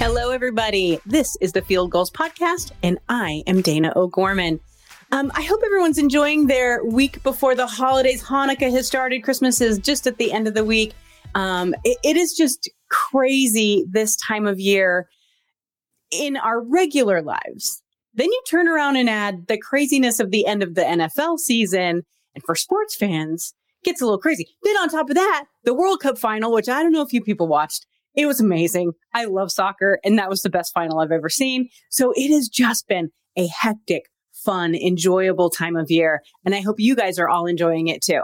Hello, everybody. This is the Field Gulls Podcast, and I am Dana O'Gorman. Um, I hope everyone's enjoying their week before the holidays. Hanukkah has started. Christmas is just at the end of the week. Um, it, it is just crazy this time of year in our regular lives. Then you turn around and add the craziness of the end of the NFL season. And for sports fans, gets a little crazy. Then on top of that, the World Cup final, which I don't know if you people watched, it was amazing. I love soccer, and that was the best final I've ever seen. So it has just been a hectic, fun, enjoyable time of year. And I hope you guys are all enjoying it too.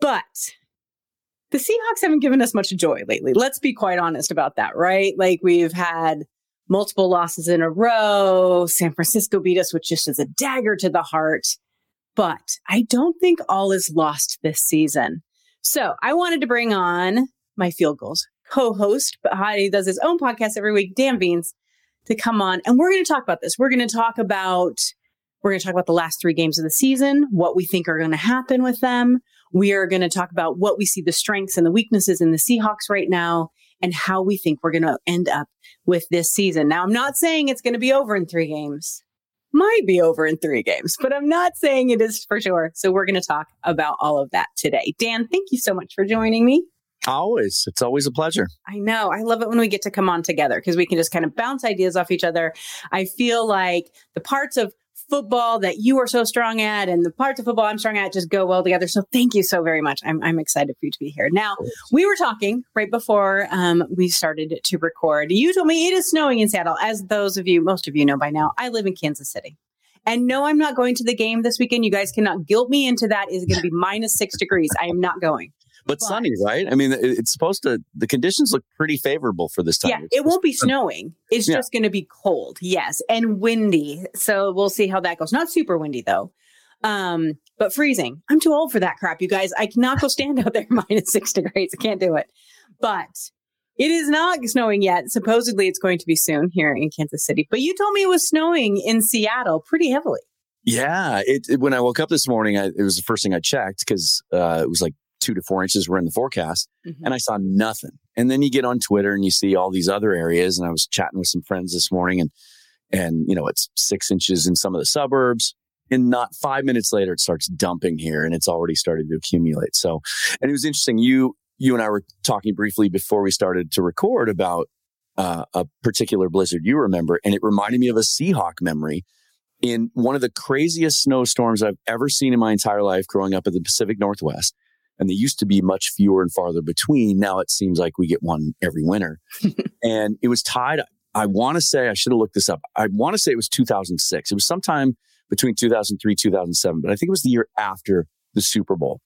But the Seahawks haven't given us much joy lately. Let's be quite honest about that, right? Like we've had multiple losses in a row. San Francisco beat us, which just is a dagger to the heart. But I don't think all is lost this season. So I wanted to bring on my field gulls co-host, but Heidi does his own podcast every week, Dan Viens, to come on. And we're going to talk about this. We're going to talk about we're going to talk about the last three games of the season, what we think are going to happen with them. We are going to talk about what we see the strengths and the weaknesses in the Seahawks right now and how we think we're going to end up with this season. Now, I'm not saying it's going to be over in three games. Might be over in three games, but I'm not saying it is for sure. So we're going to talk about all of that today. Dan, thank you so much for joining me. Always. It's always a pleasure. I know. I love it when we get to come on together because we can just kind of bounce ideas off each other. I feel like the parts of football that you are so strong at and the parts of football I'm strong at just go well together. So thank you so very much. I'm, I'm excited for you to be here. Now, we were talking right before um, we started to record. You told me it is snowing in Seattle. As those of you, most of you know by now, I live in Kansas City. And no, I'm not going to the game this weekend. You guys cannot guilt me into that. It's going to be minus six degrees. I am not going but, but, sunny, right? I mean, it's supposed to. The conditions look pretty favorable for this time. Yeah, it won't be snowing. It's yeah. just going to be cold, yes, and windy. So we'll see how that goes. Not super windy though, um, but freezing. I'm too old for that crap, you guys. I cannot go stand out there minus six degrees. I can't do it. But it is not snowing yet. Supposedly, it's going to be soon here in Kansas City. But you told me it was snowing in Seattle pretty heavily. Yeah, it, it, when I woke up this morning, I, it was the first thing I checked because uh, it was like two to four inches were in the forecast mm-hmm. and I saw nothing. And then you get on Twitter and you see all these other areas. And I was chatting with some friends this morning and, and, you know, it's six inches in some of the suburbs. And not five minutes later, it starts dumping here and it's already started to accumulate. So, and it was interesting. You, you and I were talking briefly before we started to record about uh, a particular blizzard you remember, and it reminded me of a Seahawk memory in one of the craziest snowstorms I've ever seen in my entire life growing up in the Pacific Northwest and they used to be much fewer and farther between. Now it seems like we get one every winter. and it was tied. I want to say, I should have looked this up. I want to say it was 2006. It was sometime between 2003, 2007, but I think it was the year after the Super Bowl.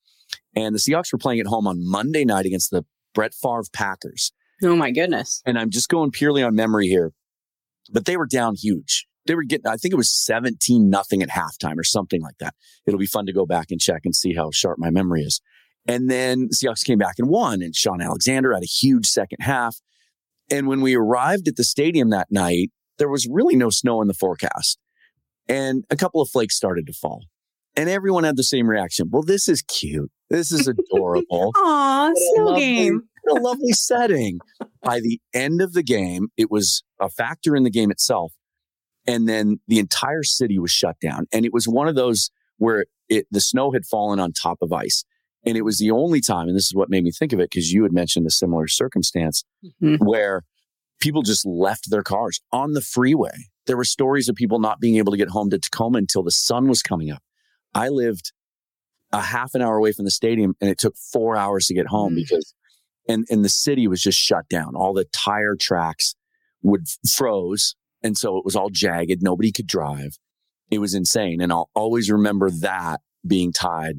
And the Seahawks were playing at home on Monday night against the Brett Favre Packers. Oh my goodness. And I'm just going purely on memory here, but they were down huge. They were getting, I think it was 17 nothing at halftime or something like that. It'll be fun to go back and check and see how sharp my memory is. And then the Seahawks came back and won, and Shaun Alexander had a huge second half. And when we arrived at the stadium that night, there was really no snow in the forecast. And a couple of flakes started to fall. And everyone had the same reaction. Well, this is cute. This is adorable. Aw, snow game. a lovely setting. By the end of the game, it was a factor in the game itself. And then the entire city was shut down. And it was one of those where it, the snow had fallen on top of ice. And it was the only time, and this is what made me think of it, because you had mentioned a similar circumstance mm-hmm. where people just left their cars on the freeway. There were stories of people not being able to get home to Tacoma until the sun was coming up. I lived a half an hour away from the stadium and it took four hours to get home mm-hmm. because, and, and the city was just shut down. All the tire tracks would froze. And so it was all jagged. Nobody could drive. It was insane. And I'll always remember that being tied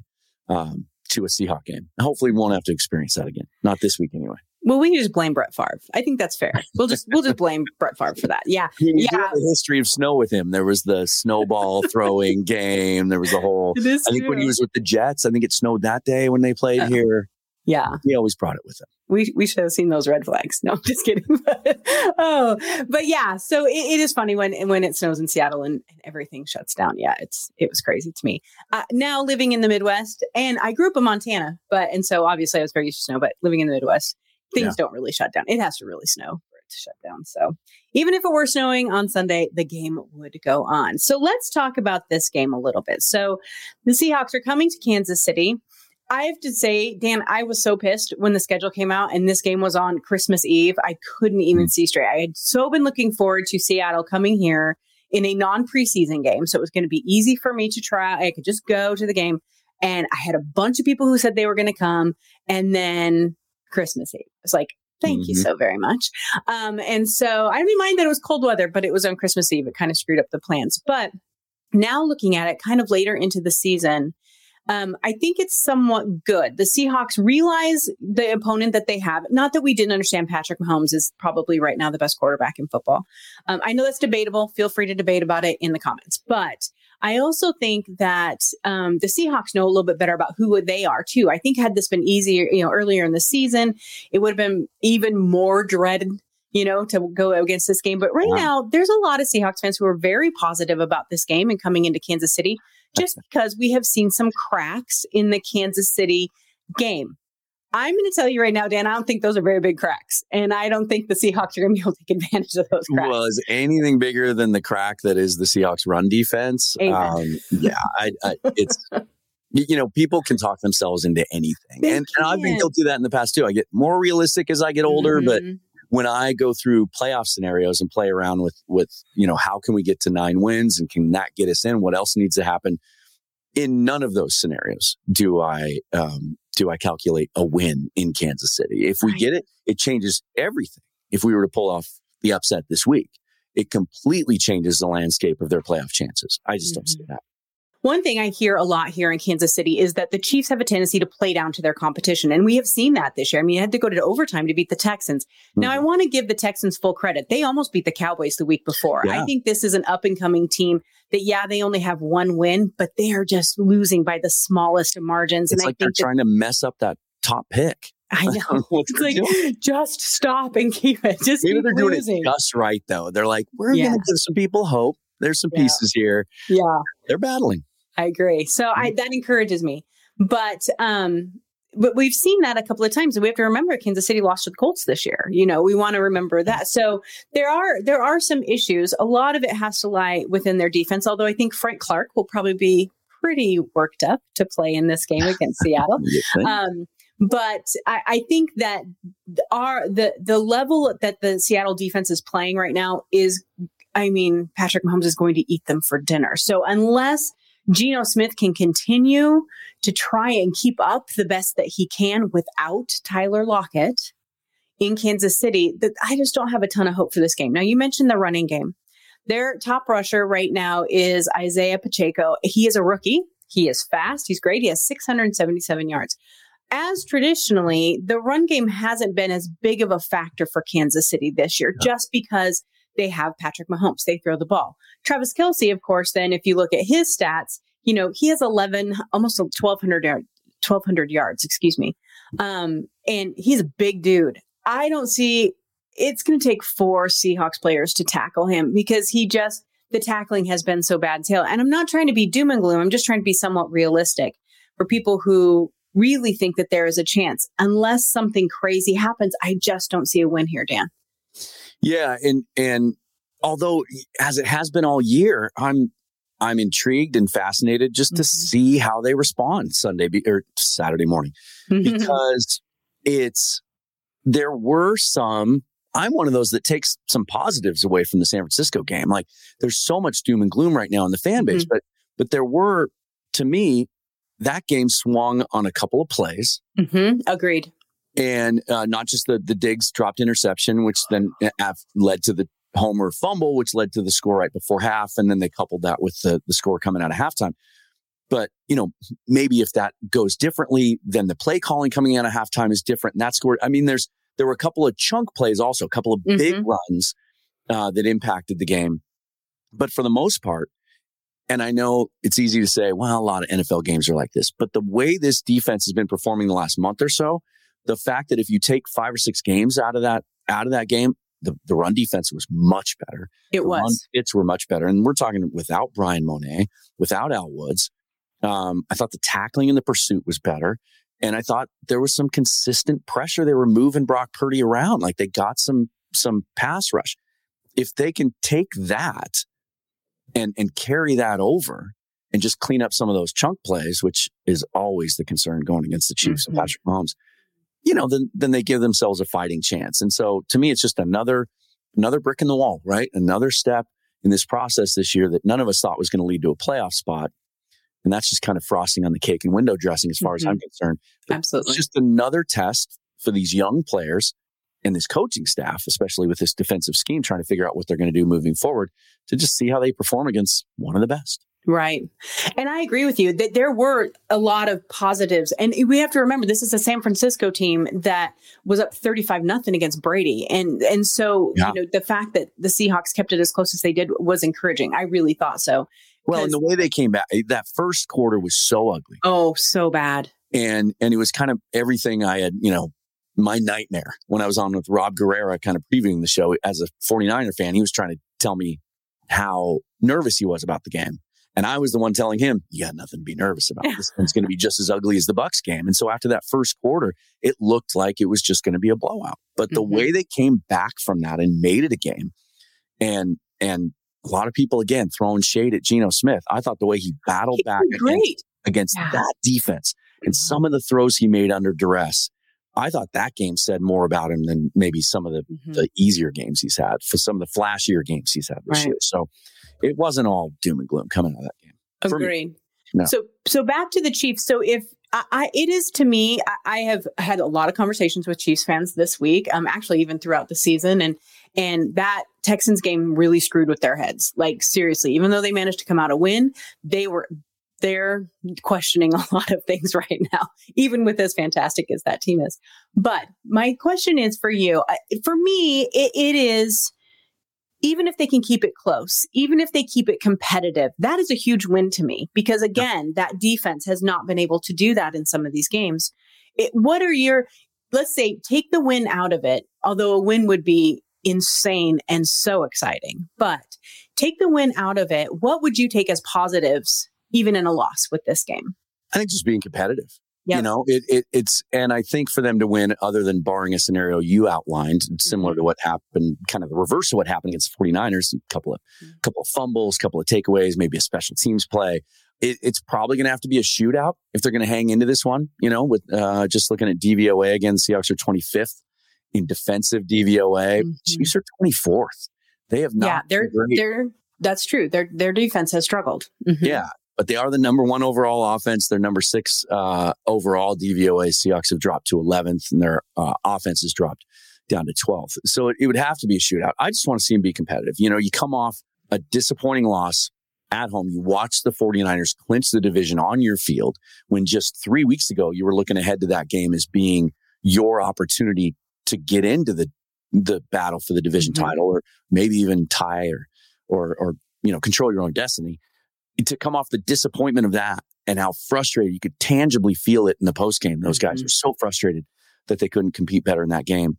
um, to a Seahawk game. Hopefully, we won't have to experience that again. Not this week, anyway. Well, we can just blame Brett Favre. I think that's fair. We'll just we'll just blame Brett Favre for that. Yeah, yeah. The history of snow with him. There was the snowball throwing game. There was the whole. I think true. when he was with the Jets, I think it snowed that day when they played uh, here. Yeah, he always brought it with him. We we should have seen those red flags. No, I'm just kidding. oh, but yeah. So it, it is funny when when it snows in Seattle and, and, everything shuts down. Yeah, it's it was crazy to me. Uh, now living in the Midwest, and I grew up in Montana, but and so obviously I was very used to snow. But living in the Midwest, things yeah. don't really shut down. It has to really snow for it to shut down. So even if it were snowing on Sunday, the game would go on. So let's talk about this game a little bit. So the Seahawks are coming to Kansas City. I have to say, Dan, I was so pissed when the schedule came out and this game was on Christmas Eve. I couldn't even mm. see straight. I had so been looking forward to Seattle coming here in a non preseason game. So it was going to be easy for me to try. I could just go to the game. And I had a bunch of people who said they were going to come. And then Christmas Eve. I was like, thank mm-hmm. you so very much. Um, and so I didn't mind that it was cold weather, but it was on Christmas Eve. It kind of screwed up the plans. But now looking at it kind of later into the season, um, I think it's somewhat good. The Seahawks realize the opponent that they have. Not that we didn't understand Patrick Mahomes is probably right now the best quarterback in football. Um, I know that's debatable. Feel free to debate about it in the comments. But I also think that um, the Seahawks know a little bit better about who they are too. I think had this been easier, you know, earlier in the season, it would have been even more dreaded you know, to go against this game. But right wow. now, there's a lot of Seahawks fans who are very positive about this game and coming into Kansas City just because we have seen some cracks in the Kansas City game. I'm going to tell you right now, Dan, I don't think those are very big cracks. And I don't think the Seahawks are going to be able to take advantage of those cracks. Well, is anything bigger than the crack that is the Seahawks run defense? Um, yeah, I, I, it's, you know, people can talk themselves into anything. And, and, I've been guilty of that in the past too. I get more realistic as I get older, mm-hmm. but when I go through playoff scenarios and play around with with you know how can we get to nine wins and can that get us in? What else needs to happen? In none of those scenarios do I um, do I calculate a win in Kansas City. If we right. get it, it changes everything. If we were to pull off the upset this week, it completely changes the landscape of their playoff chances. I just mm-hmm. don't see mm-hmm. that. One thing I hear a lot here in Kansas City is that the Chiefs have a tendency to play down to their competition. And we have seen that this year. I mean, you had to go to overtime to beat the Texans. Mm-hmm. Now, I mm-hmm. want to give the Texans full credit. They almost beat the Cowboys the week before. Yeah. I think this is an up and coming team that, yeah, they only have one win, but they are just losing by the smallest of margins. It's and like I think they're trying to mess up that top pick. I know. it's like doing. just stop and keep it. Just maybe they're losing. doing it just right though. They're like, we're to give some people hope. There's some yeah. pieces here. Yeah, they're battling. I agree. So I, mm-hmm. that encourages me. But um, but we've seen that a couple of times, and we have to remember Kansas City lost to the Colts this year. You know, we want to remember that. So there are there are some issues. A lot of it has to lie within their defense. Although I think Frank Clark will probably be pretty worked up to play in this game against Seattle. Um, but I, I, think that our the the level that the Seattle defense is playing right now is, I mean, Patrick Mahomes is going to eat them for dinner. So unless Geno Smith can continue to try and keep up the best that he can without Tyler Lockett in Kansas City, that I just don't have a ton of hope for this game. Now, you mentioned the running game. Their top rusher right now is Isaiah Pacheco. He is a rookie. He is fast. He's great. He has 677 yards. As traditionally, the run game hasn't been as big of a factor for Kansas City this year, just because they have Patrick Mahomes. They throw the ball. Travis Kelce, of course, then if you look at his stats, you know, he has 11, almost 1200 yards. 1200 yards, excuse me. Um, and he's a big dude. I don't see it's going to take four Seahawks players to tackle him because he just, the tackling has been so bad. And I'm not trying to be doom and gloom. I'm just trying to be somewhat realistic for people who really think that there is a chance. Unless something crazy happens, I just don't see a win here, Dan. Yeah, and and although as it has been all year, I'm I'm intrigued and fascinated just to mm-hmm. see how they respond Sunday be, or Saturday morning because it's there were some I'm one of those that takes some positives away from the San Francisco game. Like there's so much doom and gloom right now in the fan base, mm-hmm. but but there were to me that game swung on a couple of plays. Mm-hmm. Agreed and uh, not just the the Diggs dropped interception, which then uh, led to the Homer fumble, which led to the score right before half, and then they coupled that with the the score coming out of halftime. But you know, maybe if that goes differently, then the play calling coming out of halftime is different. And that score, I mean, there's there were a couple of chunk plays, also a couple of mm-hmm. big runs uh, that impacted the game. But for the most part, and I know it's easy to say, well, a lot of NFL games are like this, but the way this defense has been performing the last month or so, the fact that if you take five or six games out of that out of that game, the, the run defense was much better. It the was. Run hits were much better. And we're talking without Bryan Mone, without Al Woods. Um, I thought the tackling and the pursuit was better. And I thought there was some consistent pressure. They were moving Brock Purdy around. Like they got some some pass rush. If they can take that and and carry that over and just clean up some of those chunk plays, which is always the concern going against the Chiefs mm-hmm. and Patrick Mahomes, you know, then then they give themselves a fighting chance. And so to me, it's just another another brick in the wall, right? Another step in this process this year that none of us thought was going to lead to a playoff spot. And that's just kind of frosting on the cake and window dressing as far mm-hmm. as I'm concerned. But Absolutely. It's just another test for these young players and this coaching staff, especially with this defensive scheme, trying to figure out what they're going to do moving forward to just see how they perform against one of the best. Right. And I agree with you that there were a lot of positives. And we have to remember this is a San Francisco team that was up 35 nothing against Brady. And and so, yeah. you know, the fact that the Seahawks kept it as close as they did was encouraging. I really thought so. Well, and the way they came back, that first quarter was so ugly. Oh, so bad. And and it was kind of everything I had, you know, my nightmare when I was on with Rob Guerrera, kind of previewing the show as a 49er fan. He was trying to tell me how nervous he was about the game. And I was the one telling him, you got nothing to be nervous about. This one's going to be just as ugly as the Bucks game. And so after that first quarter, it looked like it was just going to be a blowout. But the mm-hmm. way they came back from that and made it a game and, and a lot of people again throwing shade at Geno Smith. I thought the way he battled back against, against yeah. that defense and mm-hmm. some of the throws he made under duress I thought that game said more about him than maybe some of the, mm-hmm. the easier games he's had for some of the flashier games he's had this right. year. So it wasn't all doom and gloom coming out of that game. Agreed. No. So so back to the Chiefs. So if I, I it is to me, I, I, have had a lot of conversations with Chiefs fans this week. Um, actually even throughout the season, and and that Texans game really screwed with their heads. Like seriously, even though they managed to come out a win, they were they're questioning a lot of things right now, even with as fantastic as that team is. But my question is for you. For me, it, it is even if they can keep it close, even if they keep it competitive, that is a huge win to me because again, that defense has not been able to do that in some of these games. It, what are your, let's say, take the win out of it, although a win would be insane and so exciting, but take the win out of it. What would you take as positives even in a loss with this game? I think just being competitive. Yep. You know, it, it, it's, and I think for them to win, other than barring a scenario you outlined, similar mm-hmm. to what happened, kind of the reverse of what happened against the 49ers, a couple of, mm-hmm. couple of fumbles, couple of takeaways, maybe a special teams play. It, it's probably going to have to be a shootout if they're going to hang into this one, you know, with, uh, just looking at DVOA again, Seahawks are 25th in defensive DVOA. Mm-hmm. Chiefs are 24th. They have not. Yeah, they're, they're, that's true. Their, their defense has struggled. Mm-hmm. Yeah but they are the number one overall offense. They're number six uh, overall DVOA. Seahawks have dropped to 11th, and their uh, offense has dropped down to 12th. So it, it, would have to be a shootout. I just want to see them be competitive. You know, you come off a disappointing loss at home. You watch the 49ers clinch the division on your field when just three weeks ago you were looking ahead to that game as being your opportunity to get into the the battle for the division mm-hmm. title or maybe even tie or or or you know control your own destiny to come off the disappointment of that and how frustrated you could tangibly feel it in the post game. Those guys mm-hmm. were so frustrated that they couldn't compete better in that game.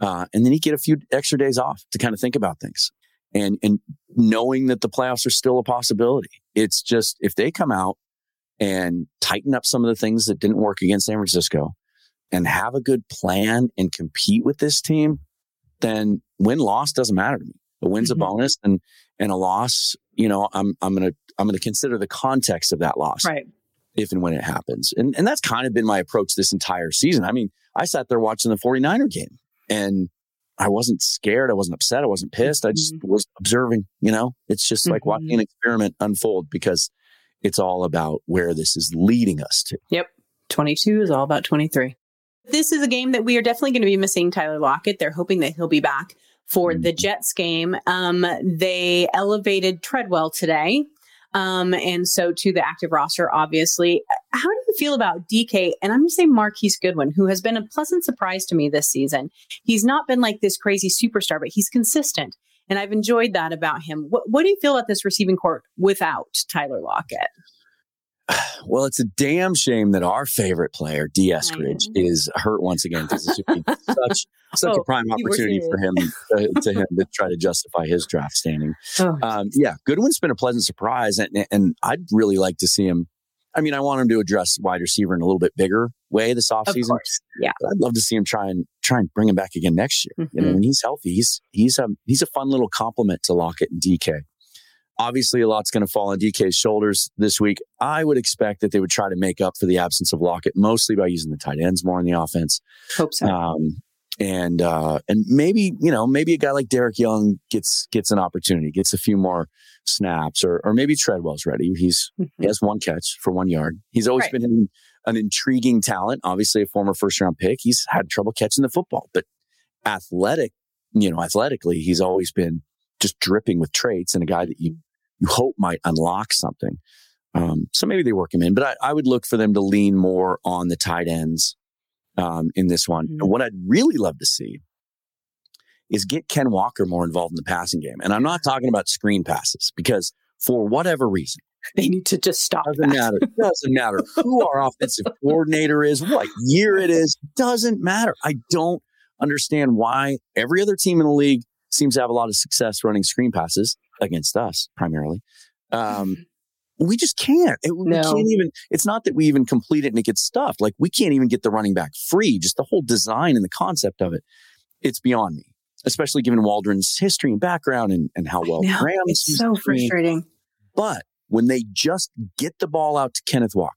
Uh, and then you get a few extra days off to kind of think about things and, and knowing that the playoffs are still a possibility. It's just, if they come out and tighten up some of the things that didn't work against San Francisco and have a good plan and compete with this team, then win loss doesn't matter to me. A win's mm-hmm. a bonus and, and a loss, you know, I'm, I'm going to I'm to consider the context of that loss. Right. If and when it happens. And, and that's kind of been my approach this entire season. I mean, I sat there watching the 49er game and I wasn't scared. I wasn't upset. I wasn't pissed. I just mm-hmm. was observing, you know, it's just mm-hmm. like watching an experiment unfold because it's all about where this is leading us to. Yep. 22 is all about 23. This is a game that we are definitely going to be missing Tyler Lockett. They're hoping that he'll be back for the mm-hmm. Jets game. Um, they elevated Treadwell today um, and so to the active roster, obviously. How do you feel about DK? And I'm going to say Marquise Goodwin, who has been a pleasant surprise to me this season. He's not been like this crazy superstar, but he's consistent. And I've enjoyed that about him. What, what do you feel about this receiving court without Tyler Lockett? Well, it's a damn shame that our favorite player, Dee Eskridge, is hurt once again because it's such such oh, a prime opportunity for him to, to, him to try to justify his draft standing. Oh. Um, yeah, Goodwin's been a pleasant surprise, and, and I'd really like to see him. I mean, I want him to address wide receiver in a little bit bigger way this offseason. Yeah. But I'd love to see him try and try and bring him back again next year. Mm-hmm. You know, mm-hmm. when he's healthy, he's he's a he's a fun little compliment to Lockett and DK. Obviously, a lot's going to fall on DK's shoulders this week. I would expect that they would try to make up for the absence of Lockett, mostly by using the tight ends more in the offense. Hope so. Um, and uh, and maybe you know maybe a guy like Dareke Young gets gets an opportunity, gets a few more snaps, or or maybe Treadwell's ready. He's mm-hmm. he has one catch for one yard. He's always right. been an, an intriguing talent. Obviously, a former first round pick. He's had trouble catching the football, but athletic, you know, athletically, he's always been just dripping with traits and a guy that you you hope might unlock something. Um, so maybe they work him in, but I, I would look for them to lean more on the tight ends um, in this one. Mm-hmm. What I'd really love to see is get Ken Walker more involved in the passing game. And I'm not talking about screen passes because for whatever reason, they need to just stop. Doesn't that. matter. Doesn't matter who our offensive coordinator is, what year it is. Doesn't matter. I don't understand why every other team in the league seems to have a lot of success running screen passes against us primarily. Um, we just can't. It, no. We can't even. It's not that we even complete it and it gets stuffed. Like we can't even get the running back free. Just the whole design and the concept of it. It's beyond me, especially given Waldron's history and background and, and how well Graham. It's so frustrating. But when they just get the ball out to Kenneth Walker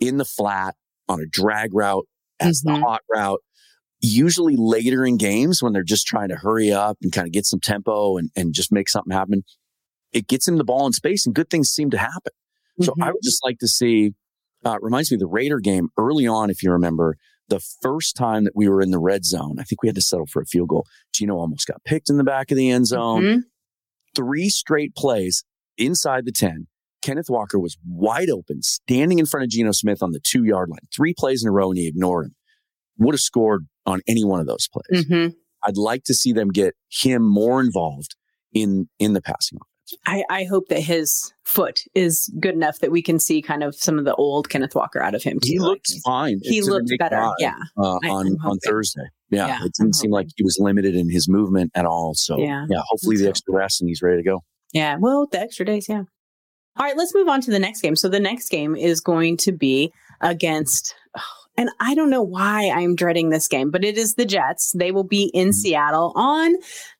in the flat on a drag route as mm-hmm. the hot route, usually later in games when they're just trying to hurry up and kind of get some tempo and, and just make something happen, it gets him the ball in space and good things seem to happen. Mm-hmm. So I mm-hmm. would just like to see, uh, reminds me of the Raider game early on, if you remember, the first time that we were in the red zone, I think we had to settle for a field goal. Geno almost got picked in the back of the end zone. Mm-hmm. Three straight plays inside the 10. Kenneth Walker was wide open, standing in front of Geno Smith on the two yard line. Three plays in a row and he ignored him. Would have scored on any one of those plays. Mm-hmm. I'd like to see them get him more involved in in the passing offense. I, I, hope that his foot is good enough that we can see kind of some of the old Kenneth Walker out of him. Too. He looked like, fine. He looked better. Yeah. Uh, on on Thursday. Yeah. yeah it didn't seem like he was limited in his movement at all. So yeah, yeah hopefully the extra rest and he's ready to go. Yeah. Well, the extra days. Yeah. All right. Let's move on to the next game. So the next game is going to be against. Oh, and I don't know why I'm dreading this game, but it is the Jets. They will be in mm-hmm. Seattle on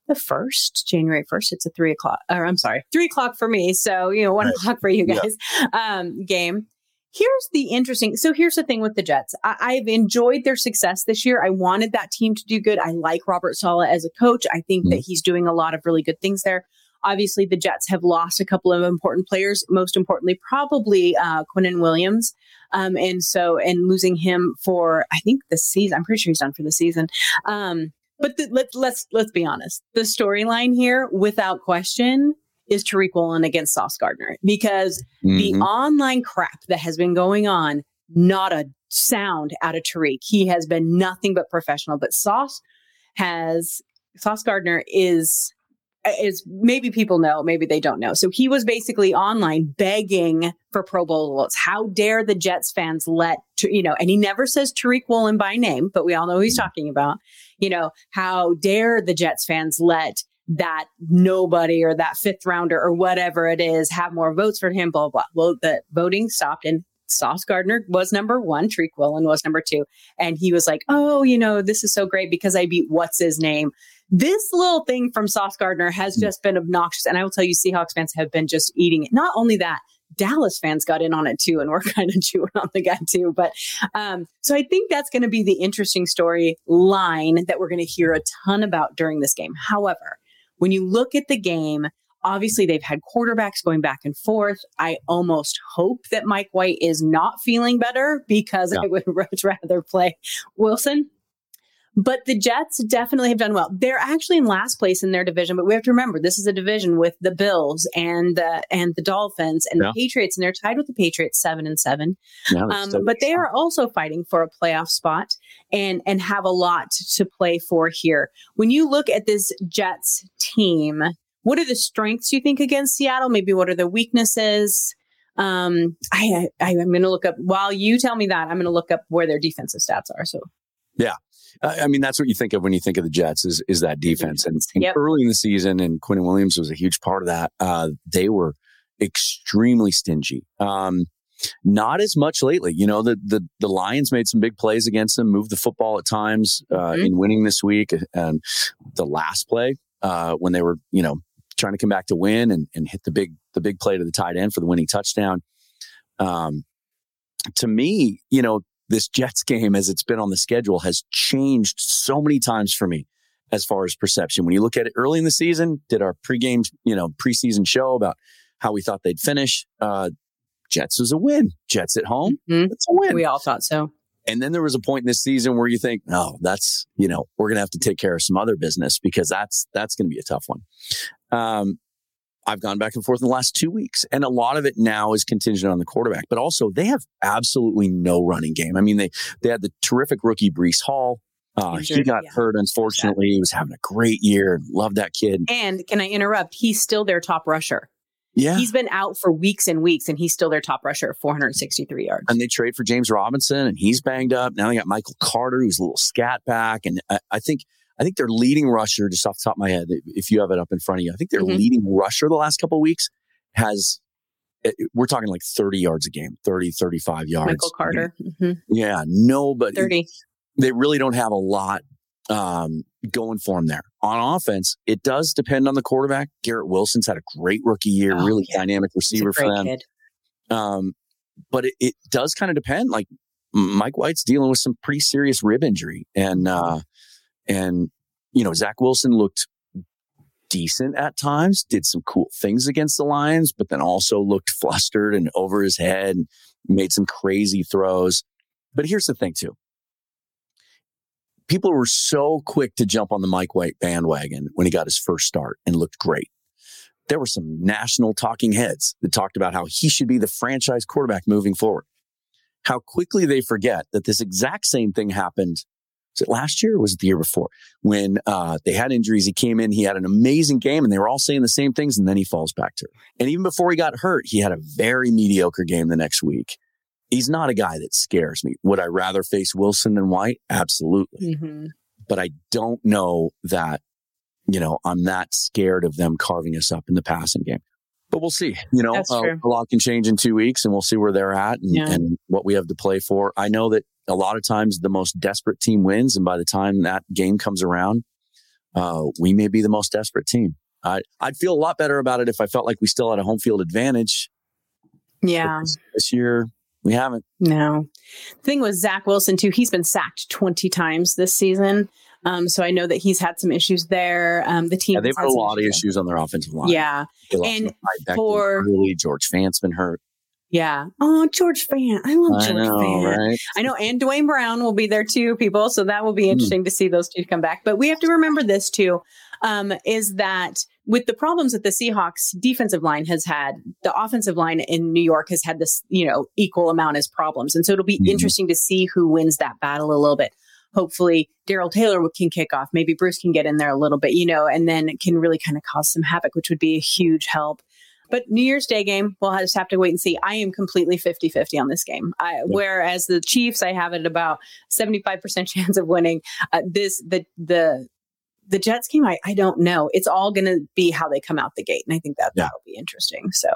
the first, January 1st. It's a three o'clock, or I'm sorry, three o'clock for me. So, you know, one right. o'clock for you guys yeah. um, game. Here's the interesting. So here's the thing with the Jets. I, have enjoyed their success this year. I wanted that team to do good. I like Robert Saleh as a coach. I think mm-hmm. that he's doing a lot of really good things there. Obviously, the Jets have lost a couple of important players. Most importantly, probably uh, Quinnen Williams. Um, and so, and losing him for, I think the season, I'm pretty sure he's done for the season. Um, but the, let, let's let's be honest. The storyline here, without question, is Tariq Woolen against Sauce Gardner because mm-hmm. the online crap that has been going on, not a sound out of Tariq. He has been nothing but professional. But Sauce has Sauce Gardner is is maybe people know, maybe they don't know. So he was basically online begging for Pro Bowl votes. How dare the Jets fans let, you know, and he never says Tariq Woolen by name, but we all know who he's mm-hmm. talking about. You know, how dare the Jets fans let that nobody or that fifth rounder or whatever it is have more votes for him, blah, blah. Well, the voting stopped and Sauce Gardner was number one, Tariq Woolen was number two. And he was like, oh, you know, this is so great because I beat what's his name this little thing from Sauce Gardner has hmm. just been obnoxious. And I will tell you, Seahawks fans have been just eating it. Not only that, Dallas fans got in on it too, and we're kind of chewing on the guy too. But um, so I think that's going to be the interesting story line that we're going to hear a ton about during this game. However, when you look at the game, obviously they've had quarterbacks going back and forth. I almost hope that Mike White is not feeling better because yeah. I would much rather play Wilson but the Jets definitely have done well. They're actually in last place in their division, but we have to remember this is a division with the Bills and the and the Dolphins and yeah. the Patriots, and they're tied with the Patriots seven and seven. Yeah, um, but they are also fighting for a playoff spot and and have a lot to play for here. When you look at this Jets team, what are the strengths you think against Seattle? Maybe what are the weaknesses? Um, I, I I'm going to look up while you tell me that. I'm going to look up where their defensive stats are. So yeah. I mean, that's what you think of when you think of the Jets is, is that defense. And, and yep. early in the season, and Quinnen Williams was a huge part of that, uh, they were extremely stingy. Um, not as much lately. You know, the the the Lions made some big plays against them, moved the football at times uh, mm-hmm. in winning this week, and the last play uh, when they were you know trying to come back to win and, and hit the big the big play to the tight end for the winning touchdown. Um, to me, you know, this Jets game as it's been on the schedule has changed so many times for me as far as perception. When you look at it early in the season, did our pregame, you know, preseason show about how we thought they'd finish. Uh, Jets was a win. Jets at home, mm-hmm. it's a win. We all thought so. And then there was a point in this season where you think, oh, that's, you know, we're going to have to take care of some other business because that's, that's going to be a tough one. Um, I've gone back and forth in the last two weeks, and a lot of it now is contingent on the quarterback. But also, they have absolutely no running game. I mean, they they had the terrific rookie Breece Hall. Uh, he got yeah. hurt, unfortunately. He was having a great year. Love that kid. And can I interrupt? He's still their top rusher. Yeah. He's been out for weeks and weeks, and he's still their top rusher at 463 yards. And they trade for James Robinson, and he's banged up. Now they got Michael Carter, who's a little scat back. And I, I think I think their leading rusher, just off the top of my head, if you have it up in front of you, I think their mm-hmm. leading rusher the last couple of weeks has eh, we're talking like 30 yards a game, 30, 35 yards. Michael Carter. Mm-hmm. Yeah, nobody. 30. They really don't have a lot um, going for them there. On offense, it does depend on the quarterback. Garrett Wilson's had a great rookie year, oh, really yeah. dynamic receiver for them. Um, but it, it does kind of depend. Like Mike White's dealing with some pretty serious rib injury, and uh, and you know Zach Wilson looked decent at times, did some cool things against the Lions, but then also looked flustered and over his head, and made some crazy throws. But here's the thing, too people were so quick to jump on the Mike White bandwagon when he got his first start and looked great. There were some national talking heads that talked about how he should be the franchise quarterback moving forward. How quickly they forget that this exact same thing happened. Was it last year or was it the year before? When uh, they had injuries, he came in, he had an amazing game, and they were all saying the same things, and then he falls back to it. And even before he got hurt, he had a very mediocre game the next week he's not a guy that scares me. Would I rather face Wilson than White? Absolutely. Mm-hmm. But I don't know that, you know, I'm not scared of them carving us up in the passing game. But we'll see. You know, uh, a lot can change in two weeks and we'll see where they're at and, yeah. and what we have to play for. I know that a lot of times the most desperate team wins. And by the time that game comes around, uh, we may be the most desperate team. I, I'd feel a lot better about it if I felt like we still had a home field advantage. Yeah. This, this year, we haven't. No. The thing with Zach Wilson, too, he's been sacked 20 times this season. Um, so I know that he's had some issues there. Um, the team, yeah, they've had, a lot of issues on their offensive line. Yeah, and for early, George Fant's been hurt. Yeah. Oh, George Fant. I love George I know, Fant. Right? I know. And Duane Brown will be there too, people. So that will be hmm. interesting mm. to see those two come back. But we have to remember this too, um, is that with the problems that the Seahawks defensive line has had, the offensive line in New York has had this, you know, equal amount as problems. And so it'll be mm-hmm. interesting to see who wins that battle a little bit. Hopefully Darrell Taylor can kick off. Maybe Bruce can get in there a little bit, you know, and then it can really kind of cause some havoc, which would be a huge help. But New Year's Day game, we'll just have to wait and see. I am completely 50 50 on this game. I, yeah. Whereas the Chiefs, I have it about 75% chance of winning. Uh, this, the, the, the Jets game, I, I don't know. It's all going to be how they come out the gate. And I think that yeah. that'll be interesting. So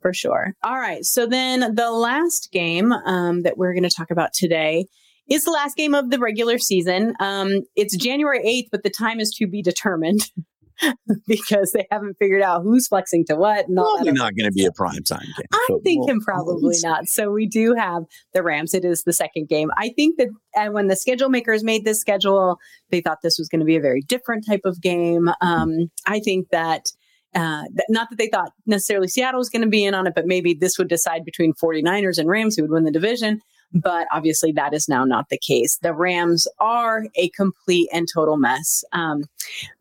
for sure. All right. So then the last game um, that we're going to talk about today is the last game of the regular season. Um, it's January 8th, but the time is to be determined. because they haven't figured out who's flexing to what. And probably not going to be a prime time game. I'm thinking probably not. So we do have the Rams. It is the second game. I think that and when the schedule makers made this schedule, they thought this was going to be a very different type of game. Um, I think that. Uh, not that they thought necessarily Seattle was going to be in on it, but maybe this would decide between 49ers and Rams who would win the division. But obviously, that is now not the case. The Rams are a complete and total mess. Um,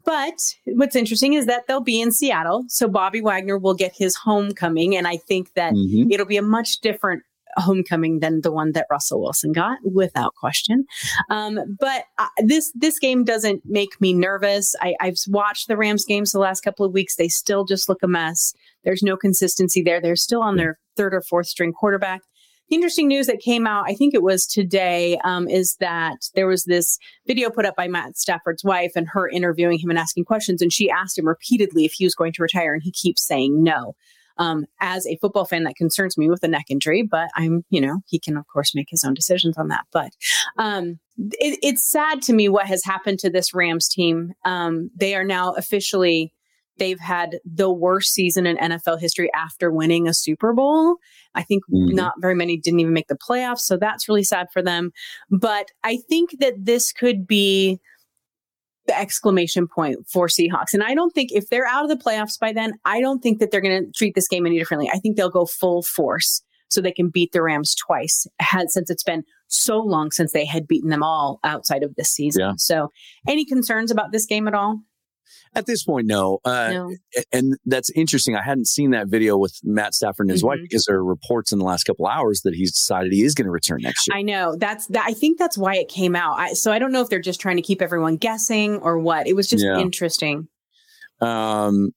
but what's interesting is that they'll be in Seattle. So Bobby Wagner will get his homecoming. And I think that mm-hmm. it'll be a much different homecoming than the one that Russell Wilson got, without question. Um, but uh, this this game doesn't make me nervous. I, I've watched the Rams games the last couple of weeks. They still just look a mess. There's no consistency there. They're still on their third or fourth string quarterback. The interesting news that came out, I think it was today, um, is that there was this video put up by Matt Stafford's wife and her interviewing him and asking questions. And she asked him repeatedly if he was going to retire, and he keeps saying no. Um, as a football fan, that concerns me with a neck injury, but I'm, you know, he can of course make his own decisions on that. But um, it, it's sad to me what has happened to this Rams team. Um, they are now officially they've had the worst season in NFL history after winning a Super Bowl. I think mm-hmm. not very many didn't even make the playoffs. So that's really sad for them. But I think that this could be the exclamation point for Seahawks. And I don't think if they're out of the playoffs by then, I don't think that they're going to treat this game any differently. I think they'll go full force so they can beat the Rams twice had, since it's been so long since they had beaten them all outside of this season. Yeah. So any concerns about this game at all? At this point, no. Uh, no. And that's interesting. I hadn't seen that video with Matt Stafford and his mm-hmm. wife because there are reports in the last couple hours that he's decided he is going to return next year. I know. That's that. I think that's why it came out. I, so I don't know if they're just trying to keep everyone guessing or what. It was just yeah. interesting. Um,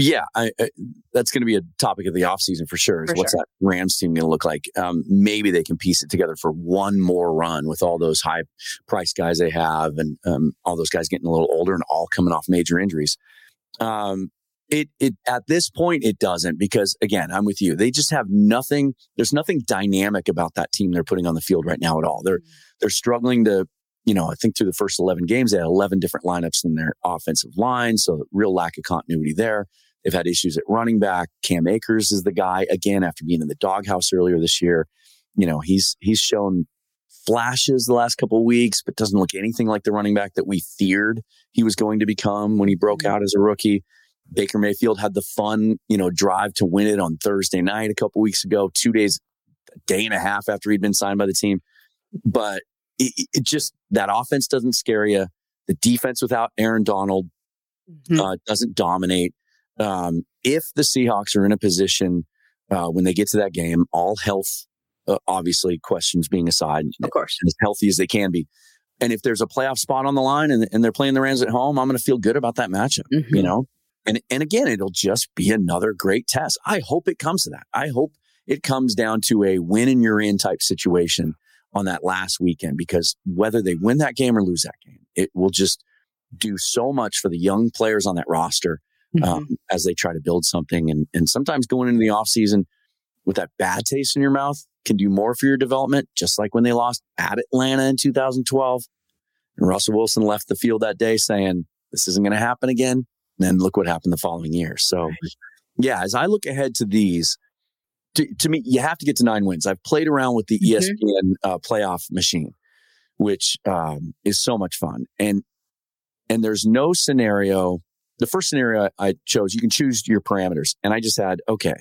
yeah, I, I, that's going to be a topic of the offseason for sure. Is for what's sure. that Rams team going to look like? Um, maybe they can piece it together for one more run with all those high price guys they have and um, all those guys getting a little older and all coming off major injuries. Um, it, it, at this point, it doesn't because again, I'm with you. They just have nothing. There's nothing dynamic about that team they're putting on the field right now at all. They're, mm-hmm. they're struggling to, you know, I think through the first 11 games, they had 11 different lineups in their offensive line. So real lack of continuity there. They've had issues at running back. Cam Akers is the guy again after being in the doghouse earlier this year. You know, he's he's shown flashes the last couple weeks, but doesn't look anything like the running back that we feared he was going to become when he broke out as a rookie. Baker Mayfield had the fun, you know, drive to win it on Thursday night a couple weeks ago, two days, a day and a half after he'd been signed by the team. But it, it just, that offense doesn't scare you. The defense without Aaron Donald mm-hmm. uh, doesn't dominate um, if the Seahawks are in a position uh, when they get to that game, all health, uh, obviously, questions being aside, of course, as healthy as they can be. And if there's a playoff spot on the line and, and they're playing the Rams at home, I'm going to feel good about that matchup, mm-hmm. you know? And, and again, it'll just be another great test. I hope it comes to that. I hope it comes down to a win and you're in type situation on that last weekend because whether they win that game or lose that game, it will just do so much for the young players on that roster mm-hmm. um, as they try to build something. And, and sometimes going into the off season with that bad taste in your mouth can do more for your development, just like when they lost at Atlanta in 2012. And Russell Wilson left the field that day saying, this isn't going to happen again. And then look what happened the following year. So, yeah, as I look ahead to these, to, to me, you have to get to nine wins. I've played around with the mm-hmm. ESPN uh, playoff machine, which um, is so much fun. And and there's no scenario the first scenario I chose, you can choose your parameters. And I just had, okay,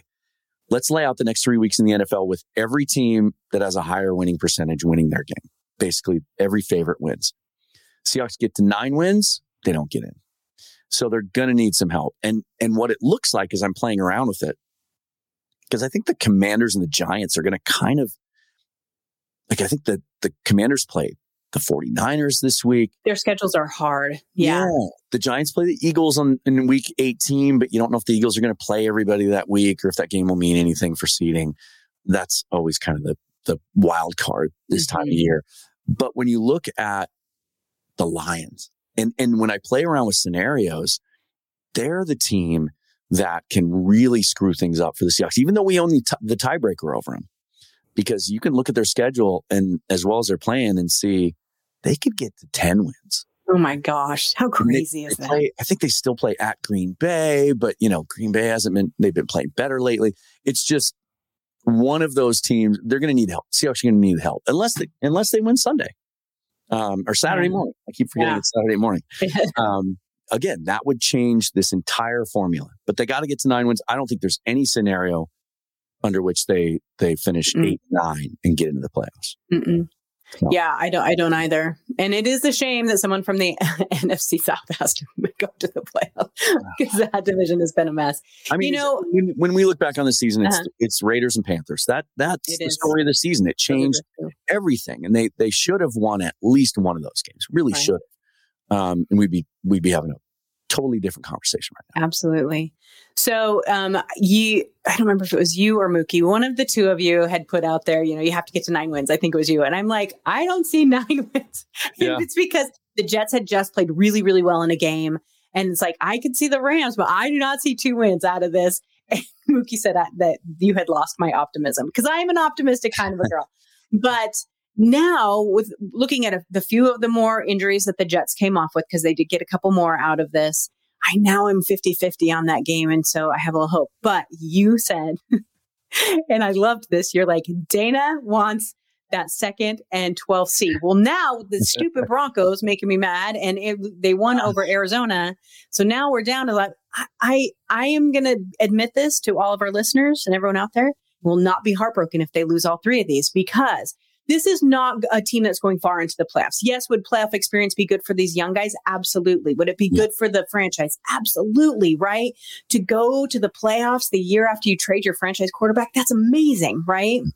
let's lay out the next three weeks in the NFL with every team that has a higher winning percentage winning their game. Basically, every favorite wins. Seahawks get to nine wins, they don't get in. So they're going to need some help. And, and what it looks like is I'm playing around with it, because I think the commanders and the giants are going to kind of, like, I think that the commanders play the 49ers this week. Their schedules are hard. Yeah. yeah. The Giants play the Eagles on in week 18, but you don't know if the Eagles are going to play everybody that week or if that game will mean anything for seeding. That's always kind of the, the wild card this mm-hmm. time of mm-hmm. year. But when you look at the Lions and, and when I play around with scenarios, they're the team that can really screw things up for the Seahawks, even though we own the, t- the tiebreaker over them because you can look at their schedule and as well as their plan and see they could get to 10 wins. Oh my gosh. How crazy they, is that? Play, I think they still play at Green Bay, but you know, Green Bay hasn't been, they've been playing better lately. It's just one of those teams, they're going to need help. Seahawks are going to need help unless they, unless they win Sunday, um, or Saturday morning. I keep forgetting yeah. it's Saturday morning. um, again, that would change this entire formula, but they got to get to nine wins. I don't think there's any scenario under which they they finish mm. eight nine and get into the playoffs. So. Yeah, I don't. I don't either. And it is a shame that someone from the NFC South has to go to the playoffs because that division has been a mess. I mean, you know, when, when we look back on the season, it's uh-huh. it's Raiders and Panthers. That that's the is. story of the season. It changed everything, and they they should have won at least one of those games. Really right. should. Um, and we'd be we'd be having a totally different conversation right now. Absolutely. So, um, you, I don't remember if it was you or Mookie, one of the two of you had put out there, you know, you have to get to nine wins. I think it was you. And I'm like, I don't see nine wins. Yeah. it's because the Jets had just played really, really well in a game. And it's like, I could see the Rams, but I do not see two wins out of this. And Mookie said that, that you had lost my optimism because I am an optimistic kind of a girl. but now, with looking at a, the few of the more injuries that the Jets came off with, because they did get a couple more out of this, I now am 50 50 on that game. And so I have a little hope. But you said, and I loved this, you're like, Dana wants that second and 12th seed. Well, now the stupid Broncos making me mad, and it, they won over Arizona. So now we're down to like I I, I am going to admit this to all of our listeners and everyone out there. Will not be heartbroken if they lose all three of these because this is not a team that's going far into the playoffs. Yes, would playoff experience be good for these young guys? Absolutely. Would it be good for the franchise? Absolutely, right? To go to the playoffs the year after you trade your franchise quarterback, that's amazing, right? Mm.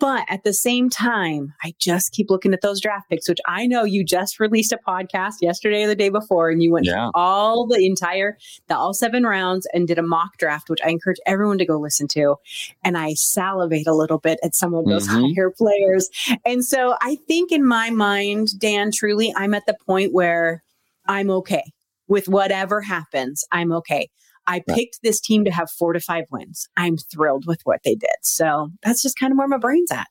But at the same time, I just keep looking at those draft picks, which I know you just released a podcast yesterday or the day before, and you went yeah. all the entire, the all seven rounds and did a mock draft, which I encourage everyone to go listen to. And I salivate a little bit at some of those mm-hmm. higher players. And so I think in my mind, Dan, truly, I'm at the point where I'm okay with whatever happens. I'm okay. I picked this team to have four to five wins. I'm thrilled with what they did. So that's just kind of where my brain's at.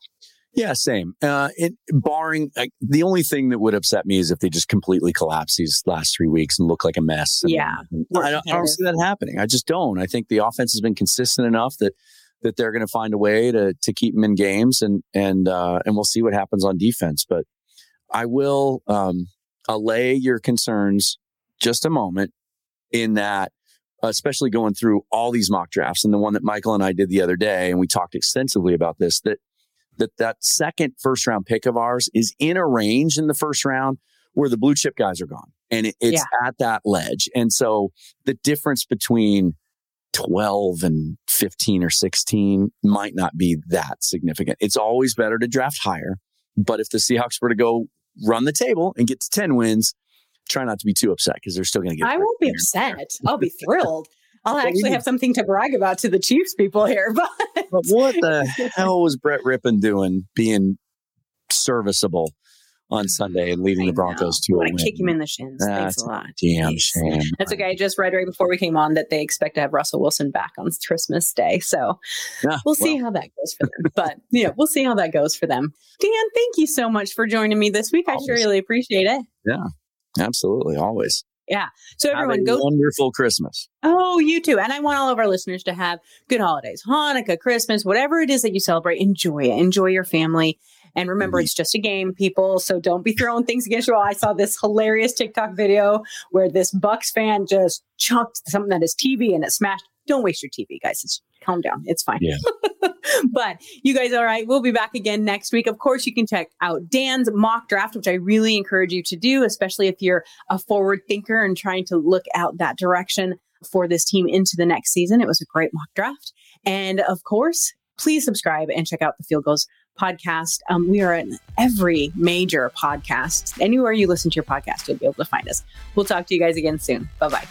Yeah, same. Uh, it, barring like, the only thing that would upset me is if they just completely collapse these last three weeks and look like a mess. And, yeah, I don't, I don't see that happening. I just don't. I think the offense has been consistent enough that that they're going to find a way to to keep them in games, and and uh, and we'll see what happens on defense. But I will um, allay your concerns just a moment in that especially going through all these mock drafts and the one that Michael and I did the other day, and we talked extensively about this, that that that second first round pick of ours is in a range in the first round where the blue chip guys are gone. And it, it's yeah. at that ledge. And so the difference between 12 and 15 or 16 might not be that significant. It's always better to draft higher. But if the Seahawks were to go run the table and get to 10 wins, try not to be too upset because they're still going to get. I won't be upset. I'll be thrilled. I'll actually have something to brag about to the Chiefs people here. But, but what the hell was Brett Rypien doing being serviceable on mm, Sunday and leading I the Broncos to a win? Kick him in the shins. That's Thanks a lot. Damn shame. That's okay. I just read right before we came on that they expect to have Russell Wilson back on Christmas Day. So yeah, we'll see well. how that goes for them. But yeah, we'll see how that goes for them. Dan, thank you so much for joining me this week. Always. I sure really appreciate it. Yeah. Absolutely, always. Yeah. So everyone go wonderful Christmas. Oh, you too. And I want all of our listeners to have good holidays, Hanukkah, Christmas, whatever it is that you celebrate, enjoy it. Enjoy your family. And remember, mm-hmm. it's just a game, people. So don't be throwing things against your wall. I saw this hilarious TikTok video where this Bucks fan just chucked something at his TV and it smashed. Don't waste your TV, guys. It's calm down. It's fine. Yeah. but you guys, all right, we'll be back again next week. Of course, you can check out Dan's mock draft, which I really encourage you to do, especially if you're a forward thinker and trying to look out that direction for this team into the next season. It was a great mock draft. And of course, please subscribe and check out the Field Gulls podcast. Um, we are in every major podcast. Anywhere you listen to your podcast, you'll be able to find us. We'll talk to you guys again soon. Bye bye.